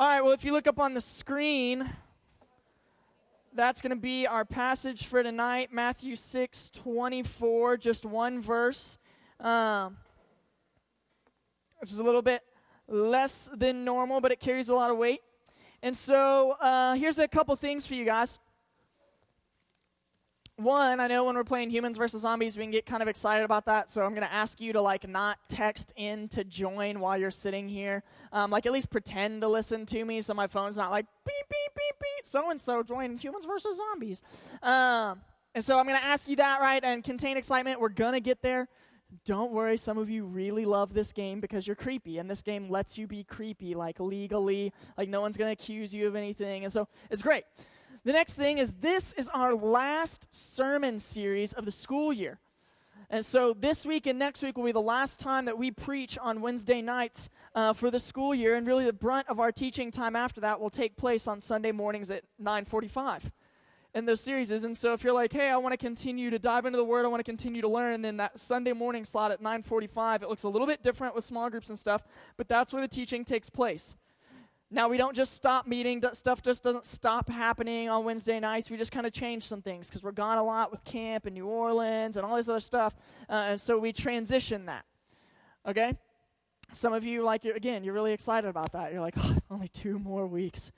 All right, well, if you look up on the screen, that's going to be our passage for tonight Matthew 6 24, just one verse. Um, which is a little bit less than normal, but it carries a lot of weight. And so uh, here's a couple things for you guys. One, I know when we're playing humans versus zombies, we can get kind of excited about that. So I'm going to ask you to like not text in to join while you're sitting here. Um, like at least pretend to listen to me, so my phone's not like beep beep beep beep. So and so join humans versus zombies. Um, and so I'm going to ask you that right and contain excitement. We're going to get there. Don't worry, some of you really love this game because you're creepy, and this game lets you be creepy, like legally, like no one's going to accuse you of anything. And so it's great. The next thing is this is our last sermon series of the school year. And so this week and next week will be the last time that we preach on Wednesday nights uh, for the school year, and really the brunt of our teaching time after that will take place on Sunday mornings at 9:45 in those series. And so if you're like, hey, I want to continue to dive into the Word, I want to continue to learn, then that Sunday morning slot at 9:45, it looks a little bit different with small groups and stuff, but that's where the teaching takes place. Now, we don't just stop meeting, stuff just doesn't stop happening on Wednesday nights. We just kind of change some things because we're gone a lot with camp in New Orleans and all this other stuff. Uh, and so we transition that. Okay? Some of you, like, again, you're really excited about that. You're like, oh, only two more weeks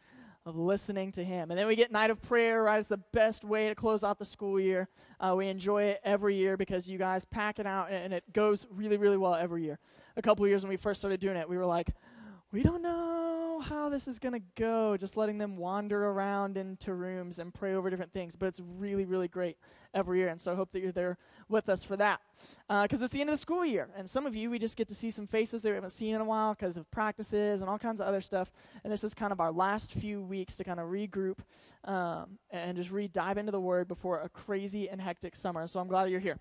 of listening to Him. And then we get Night of Prayer, right? It's the best way to close out the school year. Uh, we enjoy it every year because you guys pack it out and it goes really, really well every year. A couple years when we first started doing it, we were like, we don't know how this is going to go, just letting them wander around into rooms and pray over different things. But it's really, really great every year. And so I hope that you're there with us for that. Because uh, it's the end of the school year. And some of you, we just get to see some faces that we haven't seen in a while because of practices and all kinds of other stuff. And this is kind of our last few weeks to kind of regroup um, and just re dive into the Word before a crazy and hectic summer. So I'm glad you're here.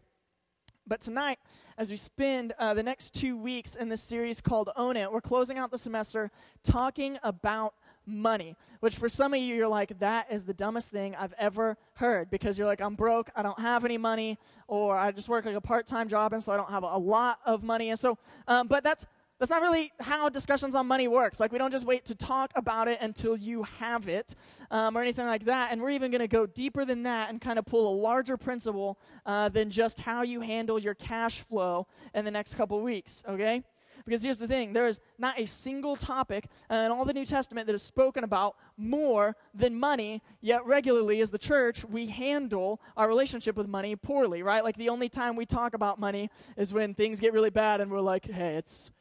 But tonight, as we spend uh, the next two weeks in this series called Own It, we're closing out the semester talking about money, which for some of you, you're like, that is the dumbest thing I've ever heard because you're like, I'm broke, I don't have any money, or I just work like a part time job, and so I don't have a lot of money. And so, um, but that's that's not really how discussions on money works. Like, we don't just wait to talk about it until you have it um, or anything like that. And we're even going to go deeper than that and kind of pull a larger principle uh, than just how you handle your cash flow in the next couple weeks, okay? Because here's the thing there is not a single topic in all the New Testament that is spoken about more than money, yet regularly as the church, we handle our relationship with money poorly, right? Like the only time we talk about money is when things get really bad and we're like, hey, it's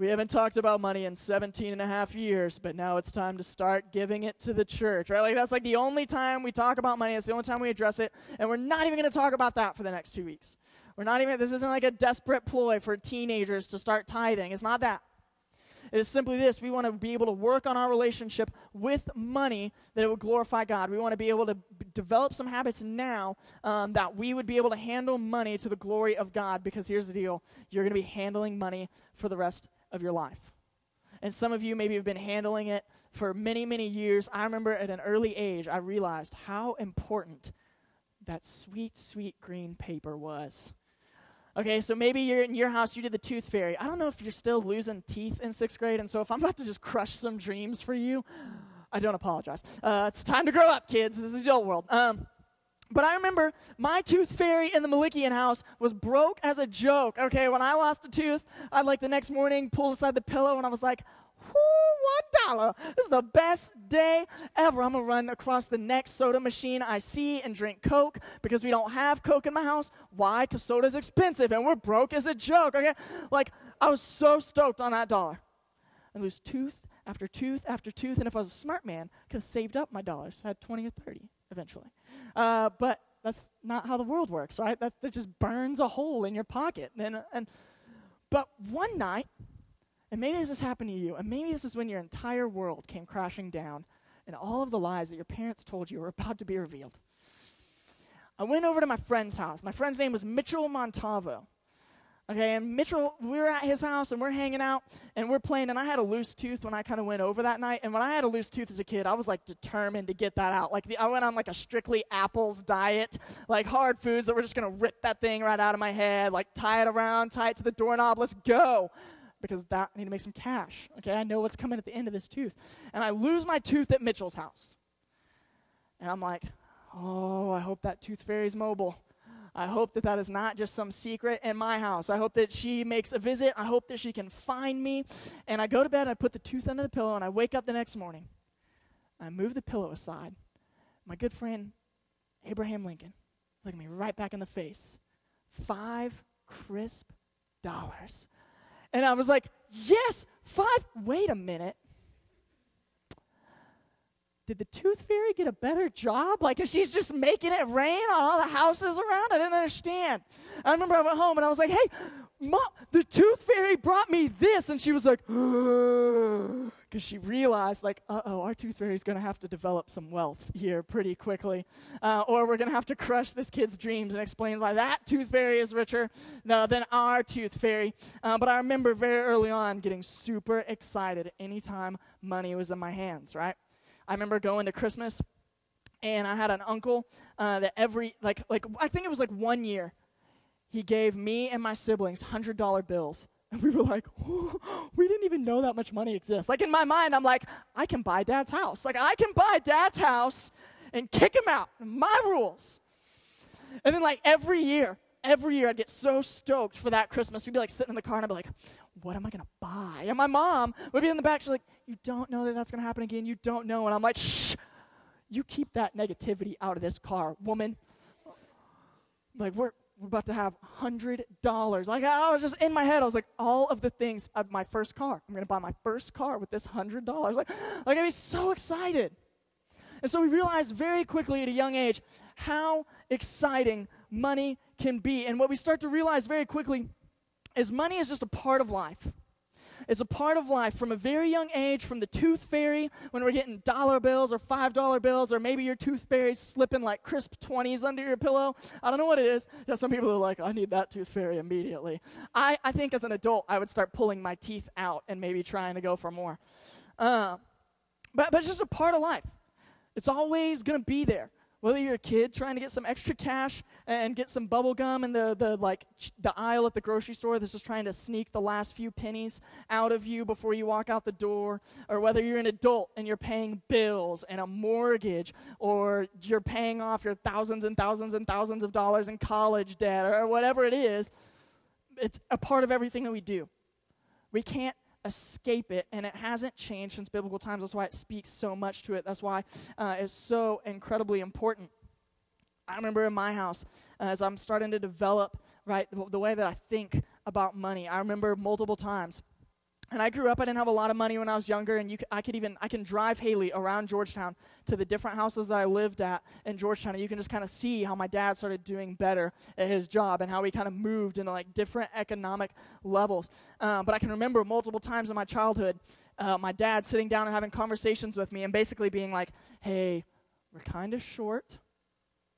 we haven't talked about money in 17 and a half years, but now it's time to start giving it to the church, right? Like that's like the only time we talk about money. It's the only time we address it, and we're not even going to talk about that for the next two weeks. We're not even. This isn't like a desperate ploy for teenagers to start tithing. It's not that. It is simply this we want to be able to work on our relationship with money that it would glorify God. We want to be able to b- develop some habits now um, that we would be able to handle money to the glory of God because here's the deal you're going to be handling money for the rest of your life. And some of you maybe have been handling it for many, many years. I remember at an early age, I realized how important that sweet, sweet green paper was. Okay, so maybe you're in your house, you did the tooth fairy. I don't know if you're still losing teeth in sixth grade, and so if I'm about to just crush some dreams for you, I don't apologize. Uh, it's time to grow up, kids. This is the old world. Um, but I remember my tooth fairy in the Malikian house was broke as a joke. Okay, when I lost a tooth, I'd like the next morning pulled aside the pillow and I was like, Whoo, one dollar. This is the best day ever. I'm gonna run across the next soda machine I see and drink Coke because we don't have Coke in my house. Why? Because soda's expensive and we're broke as a joke. Okay, like I was so stoked on that dollar. I lose tooth after tooth after tooth, and if I was a smart man, I could have saved up my dollars. I had 20 or 30 eventually. Uh, but that's not how the world works, right? That, that just burns a hole in your pocket. And, and, but one night, and maybe this has happened to you, and maybe this is when your entire world came crashing down and all of the lies that your parents told you were about to be revealed. I went over to my friend's house. My friend's name was Mitchell Montavo. Okay, and Mitchell, we were at his house and we're hanging out and we're playing. And I had a loose tooth when I kind of went over that night. And when I had a loose tooth as a kid, I was like determined to get that out. Like the, I went on like a strictly apples diet, like hard foods that were just gonna rip that thing right out of my head, like tie it around, tie it to the doorknob, let's go. because that I need to make some cash. Okay, I know what's coming at the end of this tooth. And I lose my tooth at Mitchell's house. And I'm like, oh, I hope that tooth fairy's mobile. I hope that that is not just some secret in my house. I hope that she makes a visit. I hope that she can find me. And I go to bed, I put the tooth under the pillow, and I wake up the next morning. I move the pillow aside. My good friend, Abraham Lincoln, look at me right back in the face. Five crisp dollars. And I was like, yes, five. Wait a minute did the tooth fairy get a better job? Like, if she's just making it rain on all the houses around? I didn't understand. I remember I went home and I was like, hey, mom, the tooth fairy brought me this. And she was like, because she realized, like, uh oh, our tooth fairy is going to have to develop some wealth here pretty quickly. Uh, or we're going to have to crush this kid's dreams and explain why that tooth fairy is richer no, than our tooth fairy. Uh, but I remember very early on getting super excited anytime money was in my hands, right? I remember going to Christmas, and I had an uncle uh, that every like like I think it was like one year, he gave me and my siblings hundred dollar bills. And we were like, we didn't even know that much money exists. Like in my mind, I'm like, I can buy dad's house. Like I can buy dad's house and kick him out. My rules. And then like every year, every year I'd get so stoked for that Christmas. We'd be like sitting in the car and I'd be like, what am I going to buy? And my mom would be in the back. She's like, you don't know that that's going to happen again. You don't know. And I'm like, shh, you keep that negativity out of this car, woman. Like, we're, we're about to have $100. Like, I was just in my head. I was like, all of the things of my first car. I'm going to buy my first car with this $100. Like, like I'd be so excited. And so we realized very quickly at a young age how exciting money can be. And what we start to realize very quickly is money is just a part of life. It's a part of life from a very young age, from the tooth fairy, when we're getting dollar bills or $5 bills, or maybe your tooth fairy's slipping like crisp 20s under your pillow. I don't know what it is. Yeah, some people are like, I need that tooth fairy immediately. I, I think as an adult, I would start pulling my teeth out and maybe trying to go for more. Uh, but, but it's just a part of life. It's always going to be there whether you're a kid trying to get some extra cash and get some bubble gum in the, the like the aisle at the grocery store that's just trying to sneak the last few pennies out of you before you walk out the door or whether you're an adult and you're paying bills and a mortgage or you're paying off your thousands and thousands and thousands of dollars in college debt or whatever it is it's a part of everything that we do. We can't escape it, and it hasn't changed since biblical times. That's why it speaks so much to it. That's why uh, it's so incredibly important. I remember in my house, uh, as I'm starting to develop, right, the, the way that I think about money, I remember multiple times and I grew up, I didn't have a lot of money when I was younger, and you, I could even, I can drive Haley around Georgetown to the different houses that I lived at in Georgetown, and you can just kind of see how my dad started doing better at his job and how he kind of moved into like different economic levels. Um, but I can remember multiple times in my childhood, uh, my dad sitting down and having conversations with me and basically being like, hey, we're kind of short,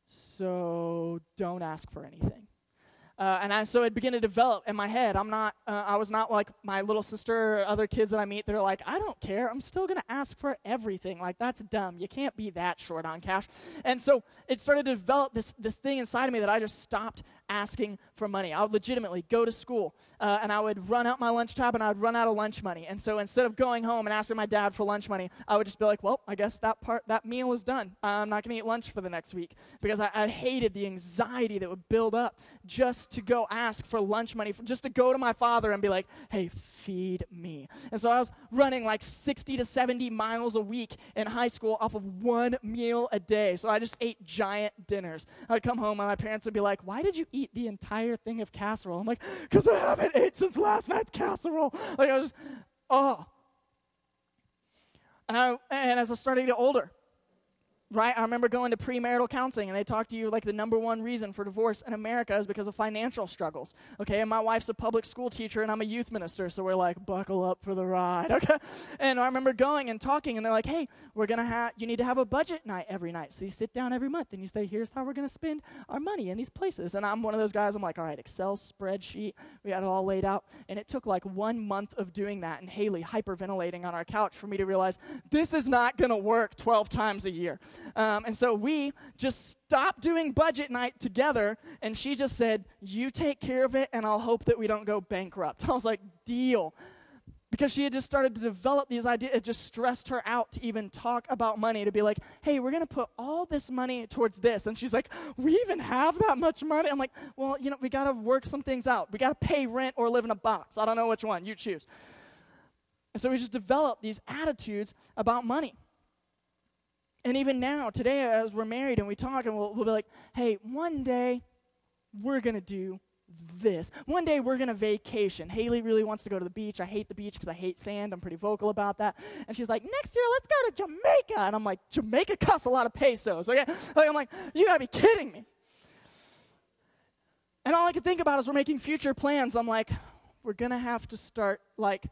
so don't ask for anything. Uh, and I, so it began to develop in my head. I'm not, uh, I was not like my little sister or other kids that I meet. They're like, I don't care. I'm still going to ask for everything. Like, that's dumb. You can't be that short on cash. And so it started to develop this, this thing inside of me that I just stopped asking for money. I would legitimately go to school uh, and I would run out my lunch tab and I would run out of lunch money. And so instead of going home and asking my dad for lunch money, I would just be like, well, I guess that part, that meal is done. I'm not going to eat lunch for the next week because I, I, hated the anxiety that would build up just to go ask for lunch money, for, just to go to my father and be like, hey, feed me. And so I was running like 60 to 70 miles a week in high school off of one meal a day. So I just ate giant dinners. I'd come home and my parents would be like, why did you eat the entire thing of casserole? I'm like, because I haven't ate since last night's casserole. Like I was just, oh. And, I, and as I started to get older, right? I remember going to premarital counseling and they talk to you like the number one reason for divorce in America is because of financial struggles. Okay, and my wife's a public school teacher and I'm a youth minister, so we're like, buckle up for the ride. Okay. And I remember going and talking and they're like, hey, we're gonna have you need to have a budget night every night. So you sit down every month and you say, here's how we're gonna spend our money in these places. And I'm one of those guys, I'm like, all right, Excel spreadsheet, we had it all laid out. And it took like one month of doing that and Haley hyperventilating on our couch for me to realize this is not gonna work 12 times a year. Um, and so we just stopped doing budget night together, and she just said, You take care of it, and I'll hope that we don't go bankrupt. I was like, Deal. because she had just started to develop these ideas. It just stressed her out to even talk about money, to be like, hey, we're to put all this money towards this. And she's like, we even have that much money? I'm like, well, you know, we got to work some things out. We got to pay rent or live in a box. I don't know which one. You choose. And so we just developed these attitudes about money. And even now, today, as we're married and we talk, and we'll, we'll be like, hey, one day we're going to do this. One day we're going to vacation. Haley really wants to go to the beach. I hate the beach because I hate sand. I'm pretty vocal about that. And she's like, next year, let's go to Jamaica. And I'm like, Jamaica costs a lot of pesos. Okay? Like, I'm like, you got to be kidding me. And all I can think about is we're making future plans. I'm like, we're going to have to start, like,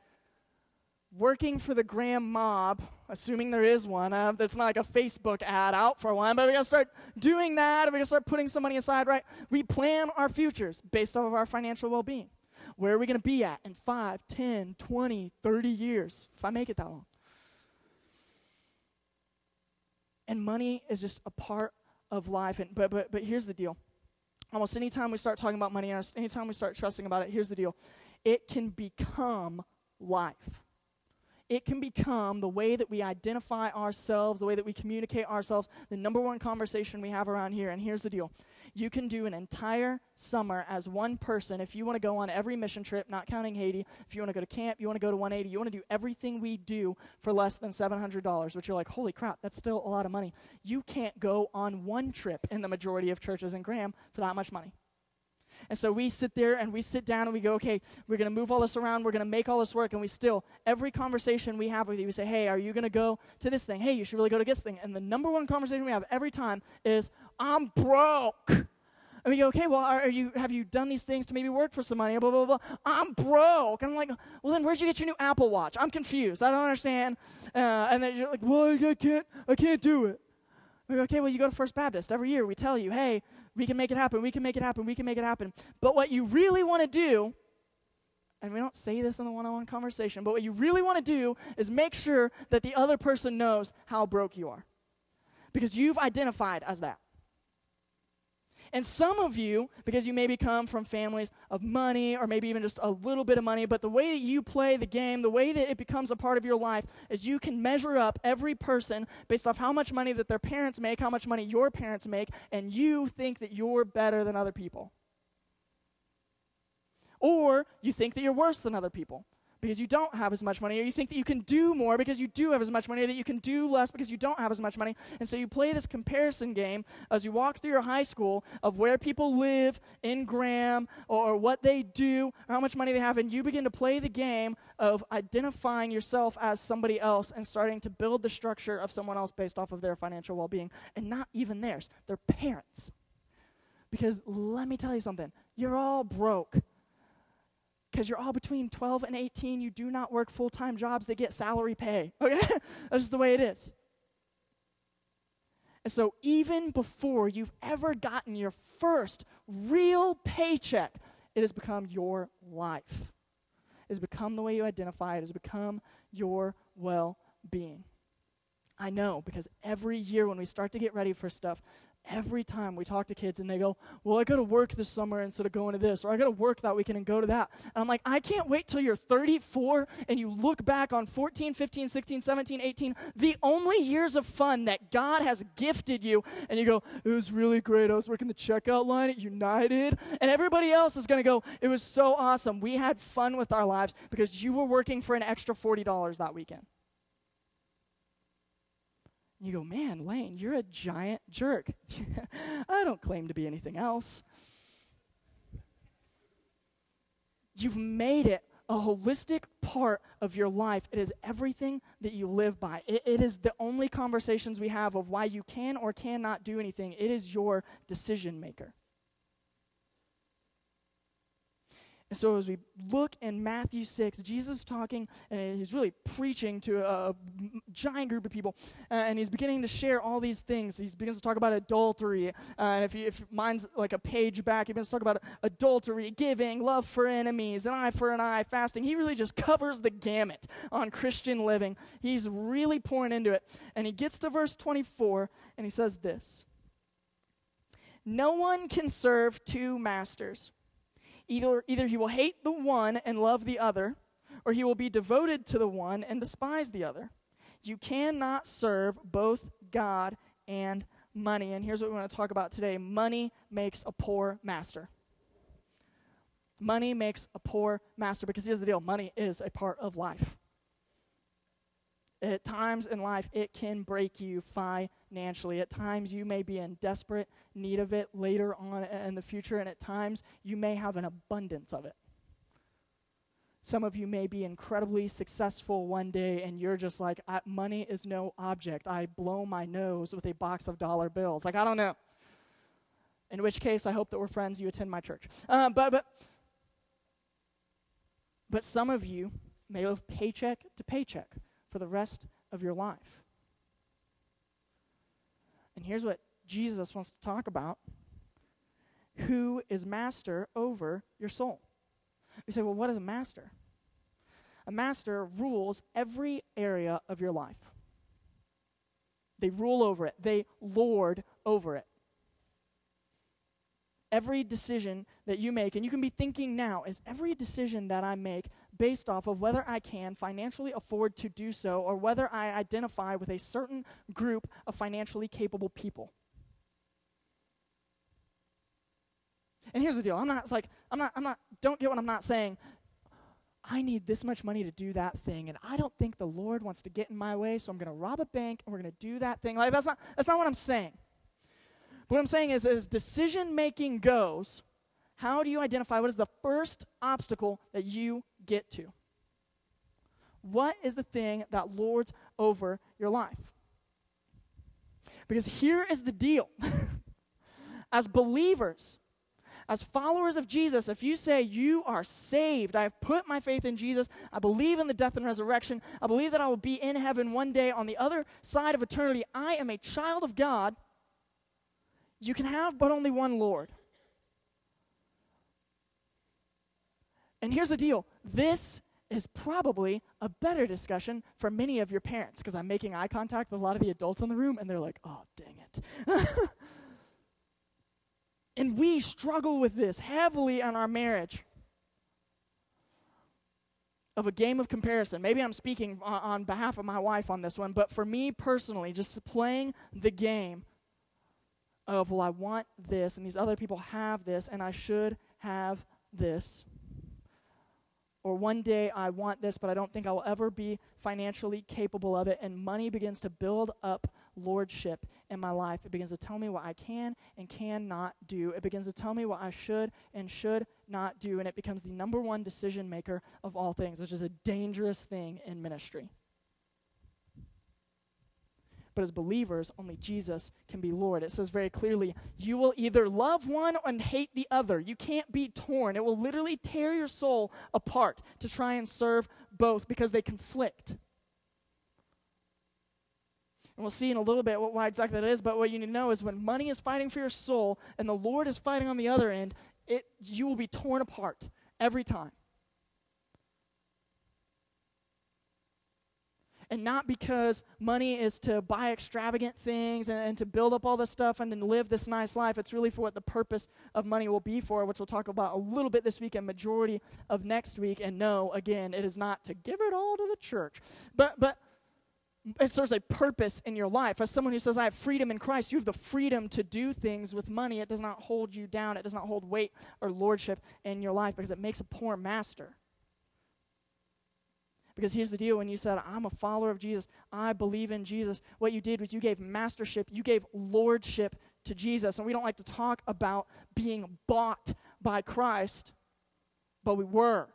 working for the Graham mob, assuming there is one. Uh, that's not like a Facebook ad out for one, but we gotta start doing that. We gotta start putting some money aside, right? We plan our futures based off of our financial well being. Where are we gonna be at in 5, 10, 20, 30 years, if I make it that long? And money is just a part of life. And, but, but, but here's the deal. Almost anytime we start talking about money, anytime we start trusting about it, here's the deal. It can become life it can become the way that we identify ourselves, the way that we communicate ourselves, the number one conversation we have around here. And here's the deal you can do an entire summer as one person if you want to go on every mission trip, not counting Haiti. If you want to go to camp, you want to go to 180, you want to do everything we do for less than $700, which you're like, holy crap, that's still a lot of money. You can't go on one trip in the majority of churches in Graham for that much money. And so we sit there and we sit down and we go, okay, we're going to move all this around. We're going to make all this work. And we still, every conversation we have with you, we say, hey, are you going to go to this thing? Hey, you should really go to this thing. And the number one conversation we have every time is, I'm broke. And we go, okay, well, are you have you done these things to maybe work for some money? Blah blah blah. I'm broke. And I'm like, well, then where'd you get your new Apple Watch? I'm confused. I don't understand. Uh, and then you're like, well, I can't, I can't do it. We go, okay, well, you go to First Baptist every year. We tell you, hey, we can make it happen. We can make it happen. We can make it happen. But what you really want to do, and we don't say this in the one on one conversation, but what you really want to do is make sure that the other person knows how broke you are. Because you've identified as that. And some of you, because you maybe come from families of money or maybe even just a little bit of money, but the way that you play the game, the way that it becomes a part of your life, is you can measure up every person based off how much money that their parents make, how much money your parents make, and you think that you're better than other people. Or you think that you're worse than other people because you don't have as much money, or you think that you can do more because you do have as much money, or that you can do less because you don't have as much money. And so you play this comparison game as you walk through your high school of where people live in Graham, or, what they do, or how much money they have, and you begin to play the game of identifying yourself as somebody else and starting to build the structure of someone else based off of their financial well being, and not even theirs, their parents. Because let me tell you something, you're all broke because you're all between 12 and 18. You do not work full time jobs that get salary pay. Okay? That's just the way it is. And so, even before you've ever gotten your first real paycheck, it has become your life. It has become the way you identify, it has become your well being. I know because every year when we start to get ready for stuff, every time we talk to kids and they go, Well, I got to work this summer instead of going to this, or I got to work that weekend and go to that. And I'm like, I can't wait till you're 34 and you look back on 14, 15, 16, 17, 18, the only years of fun that God has gifted you, and you go, It was really great. I was working the checkout line at United. And everybody else is going to go, It was so awesome. We had fun with our lives because you were working for an extra $40 that weekend. You go, man, Lane, you're a giant jerk. I don't claim to be anything else. You've made it a holistic part of your life. It is everything that you live by. It, it is the only conversations we have of why you can or cannot do anything. It is your decision maker. And so, as we look in Matthew 6, Jesus talking and he's really preaching to a giant group of people. Uh, and he's beginning to share all these things. He begins to talk about adultery. Uh, and if, you, if mine's like a page back, he begins to talk about adultery, giving, love for enemies, an eye for an eye, fasting. He really just covers the gamut on Christian living. He's really pouring into it. And he gets to verse 24 and he says this No one can serve two masters. Either, either he will hate the one and love the other, or he will be devoted to the one and despise the other. You cannot serve both God and money. And here's what we want to talk about today money makes a poor master. Money makes a poor master because here's the deal money is a part of life. At times in life, it can break you financially. At times, you may be in desperate need of it later on in the future, and at times, you may have an abundance of it. Some of you may be incredibly successful one day, and you're just like, money is no object. I blow my nose with a box of dollar bills. Like, I don't know. In which case, I hope that we're friends. You attend my church. Uh, but, but, but some of you may live paycheck to paycheck for the rest of your life. And here's what Jesus wants to talk about who is master over your soul? You say, well, what is a master? A master rules every area of your life. They rule over it, they lord over it. Every decision that you make, and you can be thinking now, is every decision that I make based off of whether I can financially afford to do so or whether I identify with a certain group of financially capable people. And here's the deal. I'm not like I'm not I'm not don't get what I'm not saying. I need this much money to do that thing and I don't think the Lord wants to get in my way, so I'm going to rob a bank and we're going to do that thing. Like that's not that's not what I'm saying. What I'm saying is as decision making goes, how do you identify what is the first obstacle that you get to? What is the thing that lords over your life? Because here is the deal. As believers, as followers of Jesus, if you say you are saved, I have put my faith in Jesus, I believe in the death and resurrection, I believe that I will be in heaven one day on the other side of eternity, I am a child of God, you can have but only one Lord. And here's the deal this is probably a better discussion for many of your parents because I'm making eye contact with a lot of the adults in the room and they're like, oh, dang it. And we struggle with this heavily in our marriage of a game of comparison. Maybe I'm speaking on, on, behalf of my wife on this one, but for me personally, just playing the game of, well, I want this, and these other people have this, and I should have this. Or one day I want this, but I don't think I'll ever be financially capable of it. And money begins to build up lordship in my life. It begins to tell me what I can and cannot do. It begins to tell me what I should and should not do. And it becomes the number one decision maker of all things, which is a dangerous thing in ministry. But as believers, only Jesus can be Lord. It says very clearly, you will either love one and hate the other. You can't be torn. It will literally tear your soul apart to try and serve both because they conflict. And we'll see in a little bit what, why exactly that is, but what you need to know is when money is fighting for your soul and the Lord is fighting on the other end, it, you will be torn apart every time. And not because money is to buy extravagant things and, and, to build up all this stuff and then live this nice life. It's really for what the purpose of money will be for, which we'll talk about a little bit this week and majority of next week. And no, again, it is not to give it all to the church, but but. It serves a purpose in your life. As someone who says, I have freedom in Christ, you have the freedom to do things with money. It does not hold you down, it does not hold weight or lordship in your life because it makes a poor master. Because here's the deal when you said, I'm a follower of Jesus, I believe in Jesus, what you did was you gave mastership, you gave lordship to Jesus. And we don't like to talk about being bought by Christ, but we were.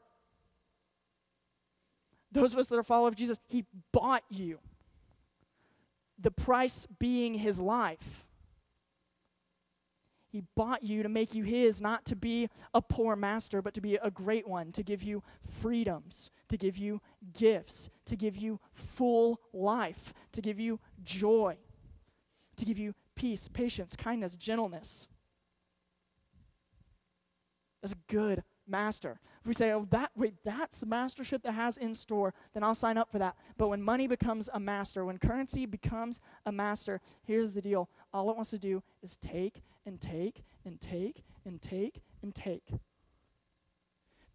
Those of us that are followers of Jesus, He bought you. The price being His life. He bought you to make you His, not to be a poor master, but to be a great one, to give you freedoms, to give you gifts, to give you full life, to give you joy, to give you peace, patience, kindness, gentleness. That's a good master. If we say, oh, that wait, that's the mastership that has in store, then I'll sign up for that. But when money becomes a master, when currency becomes a master, here's the deal. All it wants to do is take and take and take and take and take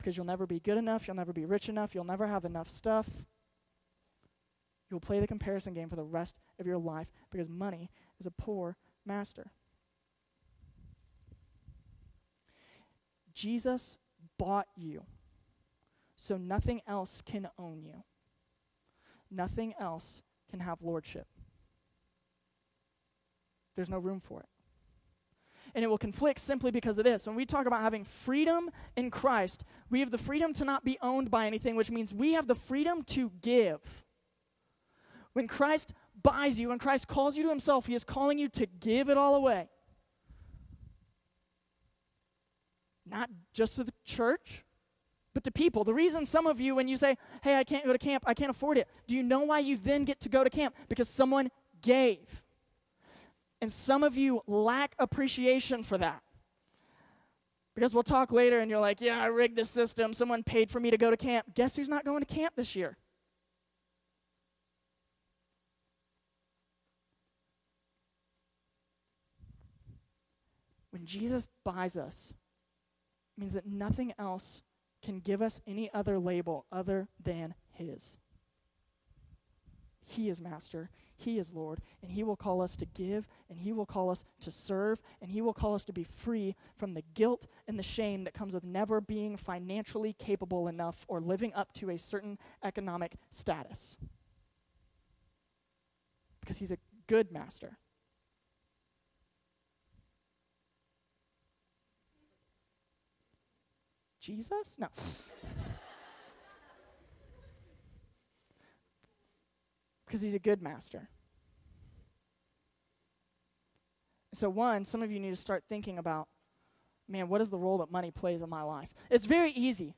because you'll never be good enough, you'll never be rich enough, you'll never have enough stuff. You'll play the comparison game for the rest of your life because money is a poor master. Jesus bought you, so nothing else can own you. Nothing else can have lordship. There's no room for it. And it will conflict simply because of this. When we talk about having freedom in Christ, we have the freedom to not be owned by anything, which means we have the freedom to give. When Christ buys you, when Christ calls you to himself, he is calling you to give it all away. Not just to the church, but to people. The reason some of you, when you say, hey, I can't go to camp, I can't afford it, do you know why you then get to go to camp? Because someone gave. And some of you lack appreciation for that. Because we'll talk later and you're like, yeah, I rigged the system. Someone paid for me to go to camp. Guess who's not going to camp this year? When Jesus buys us, means that nothing else can give us any other label other than His. He is Master, He is Lord, and He will call us to give, and He will call us to serve, and He will call us to be free from the guilt and the shame that comes with never being financially capable enough or living up to a certain economic status. Because He's a good Master. Jesus? No. Because he's a good master. So, one, some of you need to start thinking about, man, what is the role that money plays in my life? It's very easy.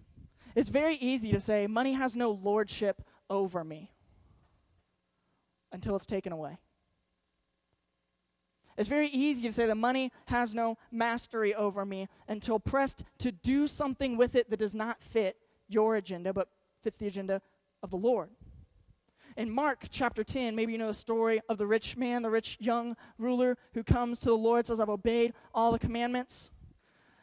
It's very easy to say, money has no lordship over me until it's taken away. It's very easy to say that money has no mastery over me until pressed to do something with it that does not fit your agenda, but fits the agenda of the Lord. In Mark chapter 10, maybe you know the story of the rich man, the rich young ruler who comes to the Lord, says, I've obeyed all the commandments.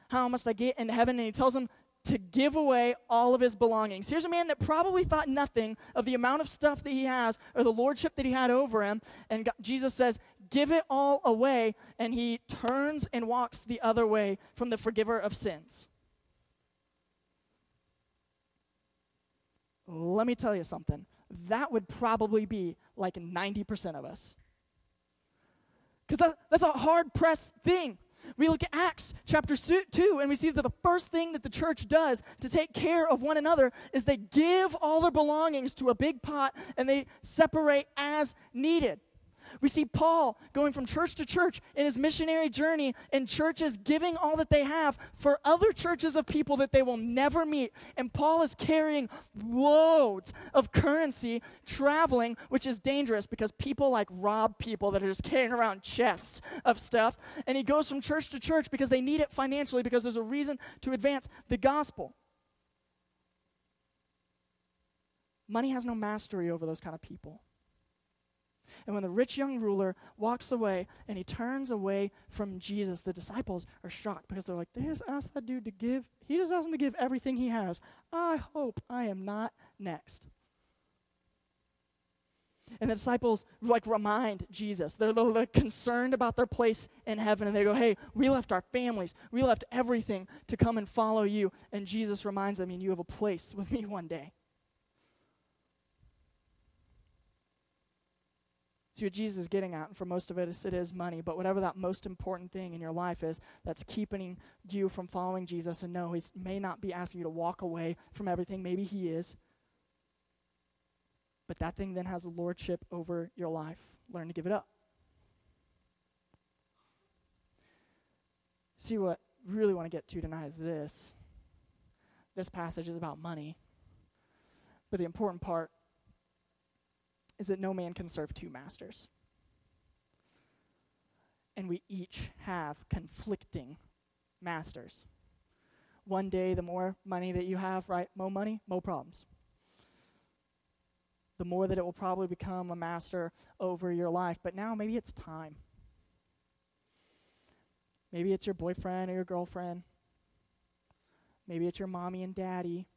How must I get into heaven? And he tells him to give away all of his belongings. Here's a man that probably thought nothing of the amount of stuff that he has or the lordship that he had over him. And God, Jesus says, Give it all away. And he turns and walks the other way from the forgiver of sins. Let me tell you something that would probably be like 90% of us. Because that, that's a hard pressed thing. We look at Acts chapter 2, and we see that the first thing that the church does to take care of one another is they give all their belongings to a big pot and they separate as needed. We see Paul going from church to church in his missionary journey, and churches giving all that they have for other churches of people that they will never meet. And Paul is carrying loads of currency traveling, which is dangerous because people like rob people that are just carrying around chests of stuff. And he goes from church to church because they need it financially because there's a reason to advance the gospel. Money has no mastery over those kind of people. And when the rich young ruler walks away and he turns away from Jesus, the disciples are shocked because they're like, they just asked that dude to give. He just asked him to give everything he has. I hope I am not next. And the disciples like remind Jesus. They're, they're concerned about their place in heaven. And they go, Hey, we left our families. We left everything to come and follow you. And Jesus reminds them, and you have a place with me one day. See what Jesus is getting at, and for most of it, it is money. But whatever that most important thing in your life is that's keeping you from following Jesus, and no, he may not be asking you to walk away from everything. Maybe he is. But that thing then has a lordship over your life. Learn to give it up. See what really want to get to tonight is this. This passage is about money. But the important part is that no man can serve two masters. And we each have conflicting masters. One day, the more money that you have, right? More money, more problems. The more that it will probably become a master over your life. But now, maybe it's time. Maybe it's your boyfriend or your girlfriend. Maybe it's your mommy and daddy.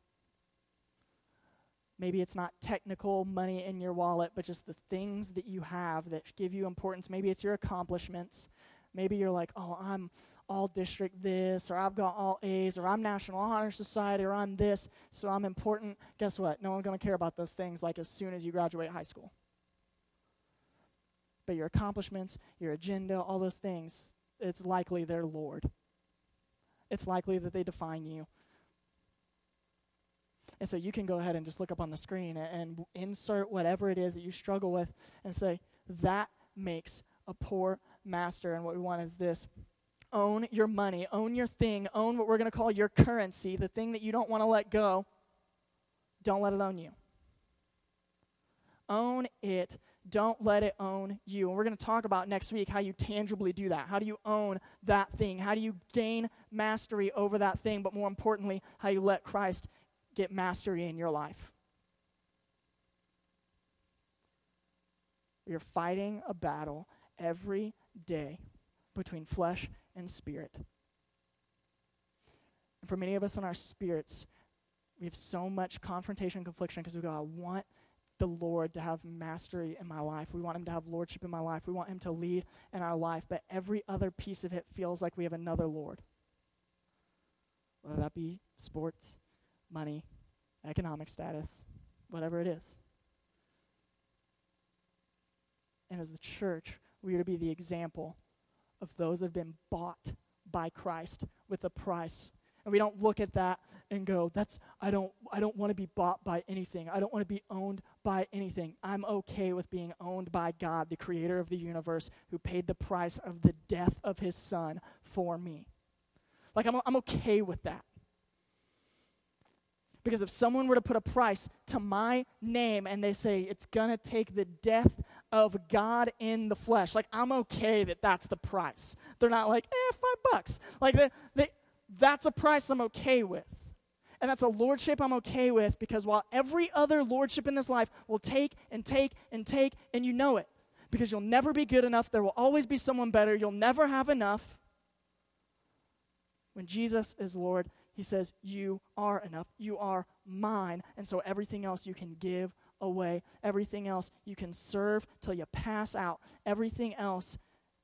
Maybe it's not technical money in your wallet, but just the things that you have that give you importance. Maybe it's your accomplishments. Maybe you're like, oh, I'm all district this, or I've got all A's, or I'm National Honor Society, or I'm this, so I'm important. Guess what? No one's going to care about those things like as soon as you graduate high school. But your accomplishments, your agenda, all those things, it's likely they're Lord. It's likely that they define you. And so you can go ahead and just look up on the screen and, and insert whatever it is that you struggle with and say, that makes a poor master. And what we want is this own your money, own your thing, own what we're going to call your currency, the thing that you don't want to let go. Don't let it own you. Own it. Don't let it own you. And we're going to talk about next week how you tangibly do that. How do you own that thing? How do you gain mastery over that thing? But more importantly, how you let Christ get mastery in your life. You're fighting a battle every day between flesh and spirit. And for many of us in our spirits, we have so much confrontation and confliction because we go, I want the Lord to have mastery in my life. We want Him to have lordship in my life. We want Him to lead in our life. But every other piece of it feels like we have another Lord. Whether that be sports, money, economic status, whatever it is. And as the church, we are to be the example of those that have been bought by Christ with a price. And we don't look at that and go, that's I don't I don't want to be bought by anything. I don't want to be owned by anything. I'm okay with being owned by God, the creator of the universe, who paid the price of the death of his son for me. Like I'm I'm okay with that. Because if someone were to put a price to my name and they say it's going to take the death of God in the flesh, like I'm okay that that's the price. They're not like, eh, five bucks. Like they, they, that's a price I'm okay with. And that's a lordship I'm okay with because while every other lordship in this life will take and take and take, and you know it, because you'll never be good enough, there will always be someone better, you'll never have enough. When Jesus is Lord, he says, You are enough. You are mine. And so everything else you can give away. Everything else you can serve till you pass out. Everything else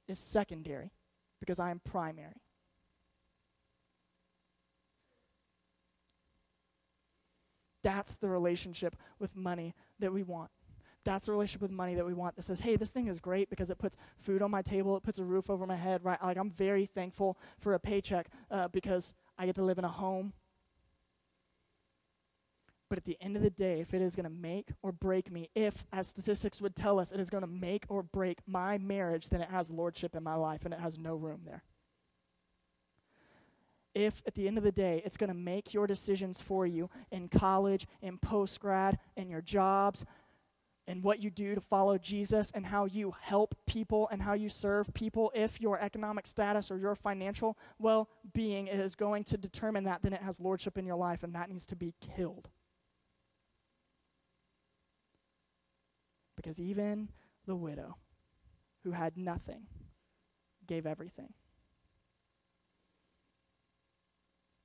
is secondary because I am primary. That's the relationship with money that we want. That's the relationship with money that we want that says, hey, this thing is great because it puts food on my table, it puts a roof over my head, right? Like, I'm very thankful for a paycheck uh, because I get to live in a home. But at the end of the day, if it is going to make or break me, if, as statistics would tell us, it is going to make or break my marriage, then it has lordship in my life and it has no room there. If at the end of the day, it's going to make your decisions for you in college, in post grad, in your jobs, and what you do to follow Jesus and how you help people and how you serve people, if your economic status or your financial well being is going to determine that, then it has lordship in your life and that needs to be killed. Because even the widow who had nothing gave everything.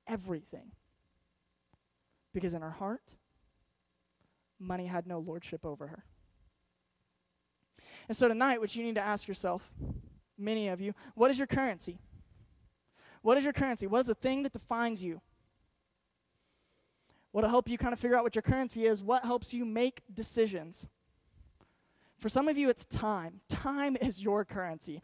Everything. Because in her heart, money had no lordship over her. And so tonight, what you need to ask yourself, many of you, what is your currency? What is your currency? What is the thing that defines you? What'll help you kind of figure out what your currency is? What helps you make decisions? For some of you, it's time. Time is your currency.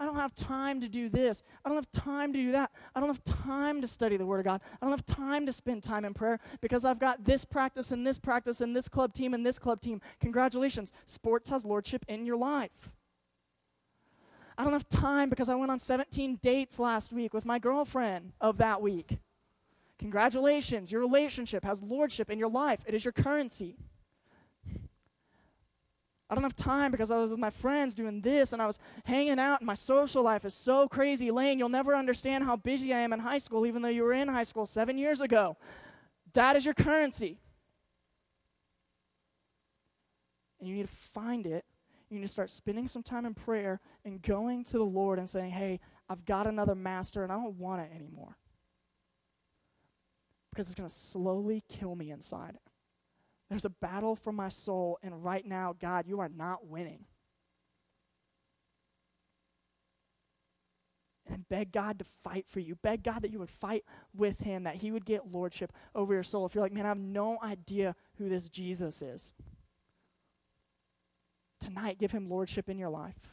I don't have time to do this. I don't have time to do that. I don't have time to study the Word of God. I don't have time to spend time in prayer because I've got this practice and this practice and this club team and this club team. Congratulations. Sports has lordship in your life. I don't have time because I went on 17 dates last week with my girlfriend of that week. Congratulations. Your relationship has lordship in your life, it is your currency. I don't have time because I was with my friends doing this and I was hanging out and my social life is so crazy. Lane, you'll never understand how busy I am in high school, even though you were in high school seven years ago. That is your currency. And you need to find it. You need to start spending some time in prayer and going to the Lord and saying, hey, I've got another master and I don't want it anymore. because it's going to slowly kill me inside. There's a battle for my soul, and right now, God, you are not winning. And beg God to fight for you. Beg God that you would fight with Him, that He would get lordship over your soul. If you're like, man, I have no idea who this Jesus is, tonight, give Him lordship in your life.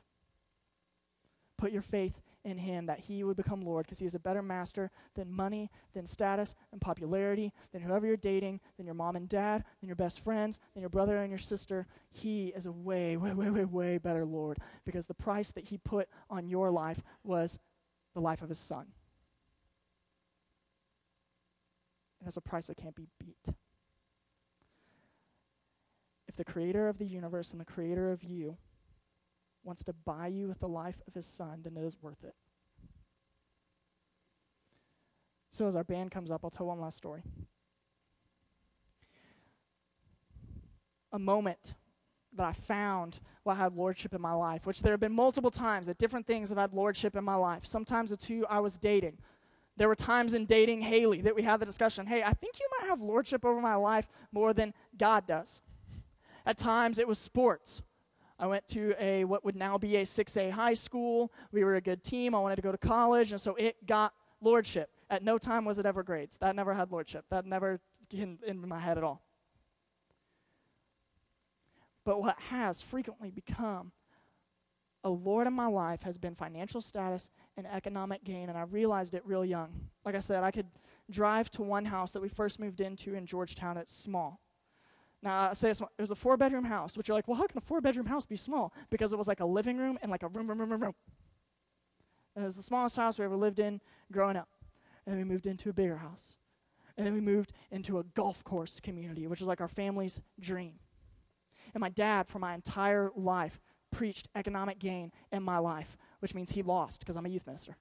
Put your faith in him that he would become Lord because he is a better master than money, than status, and popularity, than whoever you're dating, than your mom and dad, than your best friends, than your brother and your sister. He is a way, way, way, way, way better Lord because the price that he put on your life was the life of his son. And that's a price that can't be beat. If the creator of the universe and the creator of you wants to buy you with the life of his son, then it is worth it. So, as our band comes up, I'll tell one last story. A moment that I found while I had lordship in my life, which there have been multiple times that different things have had lordship in my life. Sometimes it's who I was dating. There were times in dating Haley that we had the discussion hey, I think you might have lordship over my life more than God does. At times it was sports. I went to a what would now be a 6A high school. We were a good team. I wanted to go to college, and so it got lordship. At no time was it ever grades. That never had lordship. That never in, in my head at all. But what has frequently become a Lord in my life has been financial status and economic gain, and I realized it real young. Like I said, I could drive to one house that we first moved into in Georgetown. It's small. Now, I say it was a four bedroom house, which you're like, well, how can a four bedroom house be small? Because it was like a living room and like a room, room, room, room, room. And it was the smallest house we ever lived in growing up. And then we moved into a bigger house. And then we moved into a golf course community, which was like our family's dream. And my dad, for my entire life, preached economic gain in my life, which means he lost because I'm a youth minister.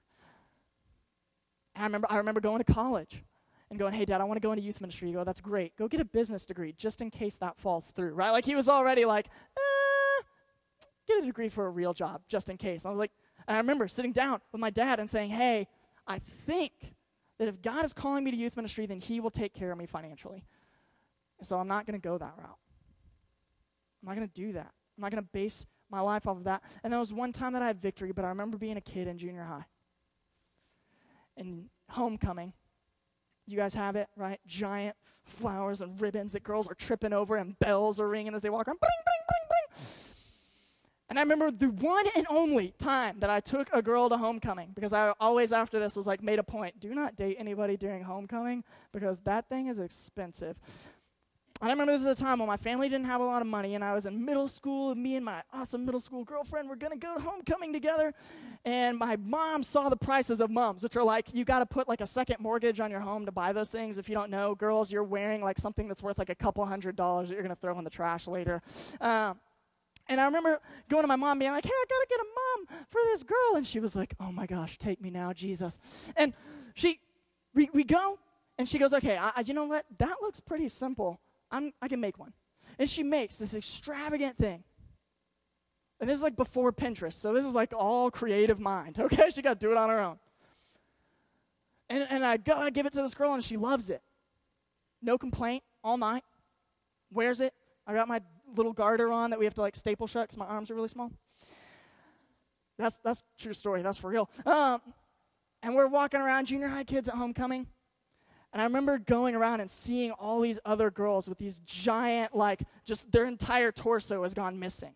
And I remember, I remember going to college and going, hey, dad, I want to go into youth ministry. You go, that's great. Go get a business degree just in case that falls through, right? Like he was already like, eh, get a degree for a real job just in case. I was like, I remember sitting down with my dad and saying, hey, I think that if God is calling me to youth ministry, then he will take care of me financially. So I'm not going to go that route. I'm not going to do that. I'm not going to base my life off of that. And there was one time that I had victory, but I remember being a kid in junior high. And homecoming, you guys have it, right? Giant flowers and ribbons that girls are tripping over and bells are ringing as they walk around. Bling, bling, bling. And I remember the one and only time that I took a girl to homecoming because I always after this was like made a point do not date anybody during homecoming because that thing is expensive. I remember this was a time when my family didn't have a lot of money, and I was in middle school, and me and my awesome middle school girlfriend were gonna go to homecoming together. And my mom saw the prices of mums, which are like you gotta put like a second mortgage on your home to buy those things. If you don't know, girls, you're wearing like something that's worth like a couple hundred dollars that you're gonna throw in the trash later. Um, and I remember going to my mom being like, hey, I gotta get a mom for this girl. And she was like, oh my gosh, take me now, Jesus. And she, we, we go, and she goes, okay, I, you know what? That looks pretty simple. I'm, I can make one. And she makes this extravagant thing. And this is like before Pinterest, so this is like all creative mind, okay? She got to do it on her own. And, and I go, I give it to this girl, and she loves it. No complaint, all night. Wears it. I got my little garter on that we have to like staple shut because my arms are really small. That's that's true story. That's for real. Um, and we're walking around, junior high kids at homecoming, and I remember going around and seeing all these other girls with these giant, like, just their entire torso has gone missing.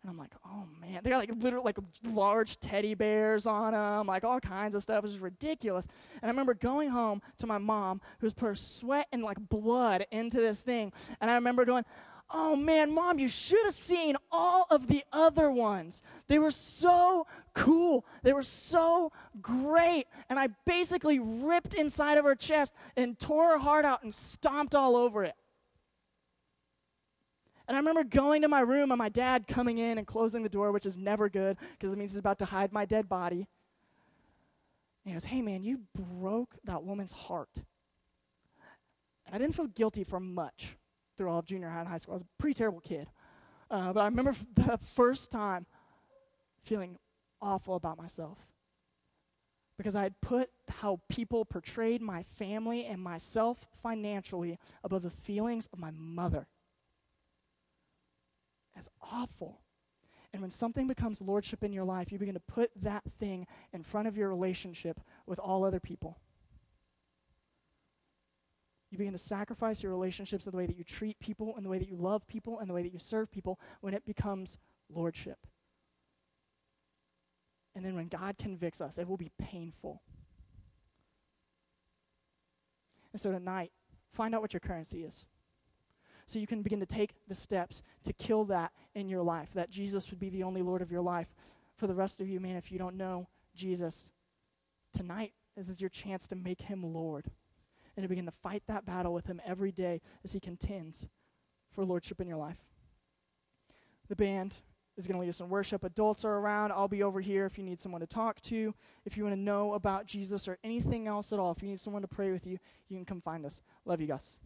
And I'm like, oh man, they got like literally like large teddy bears on them, like all kinds of stuff. It was ridiculous. And I remember going home to my mom, who's put her sweat and like blood into this thing. And I remember going, oh man, mom, you should have seen all of the other ones. They were so cool. They were so great. And I basically ripped inside of her chest and tore her heart out and stomped all over it. And I remember going to my room and my dad coming in and closing the door, which is never good because it means he's about to hide my dead body. And he goes, Hey, man, you broke that woman's heart. And I didn't feel guilty for much through all of junior high and high school. I was a pretty terrible kid. Uh, but I remember the first time feeling awful about myself. because I had put how people portrayed my family and myself financially above the feelings of my mother. As awful. And when something becomes lordship in your life, you begin to put that thing in front of your relationship with all other people. You begin to sacrifice your relationships in the way that you treat people, and the way that you love people, and the way that you serve people when it becomes lordship. And then when God convicts us, it will be painful. And so tonight, find out what your currency is. So you can begin to take the steps to kill that in your life, that Jesus would be the only Lord of your life. For the rest of you, man, if you don't know Jesus, tonight this is your chance to make him Lord and to begin to fight that battle with him every day as he contends for lordship in your life. The band is going to lead us in worship. Adults are around. I'll be over here if you need someone to talk to. If you want to know about Jesus or anything else at all, if you need someone to pray with you, you can come find us. Love you guys.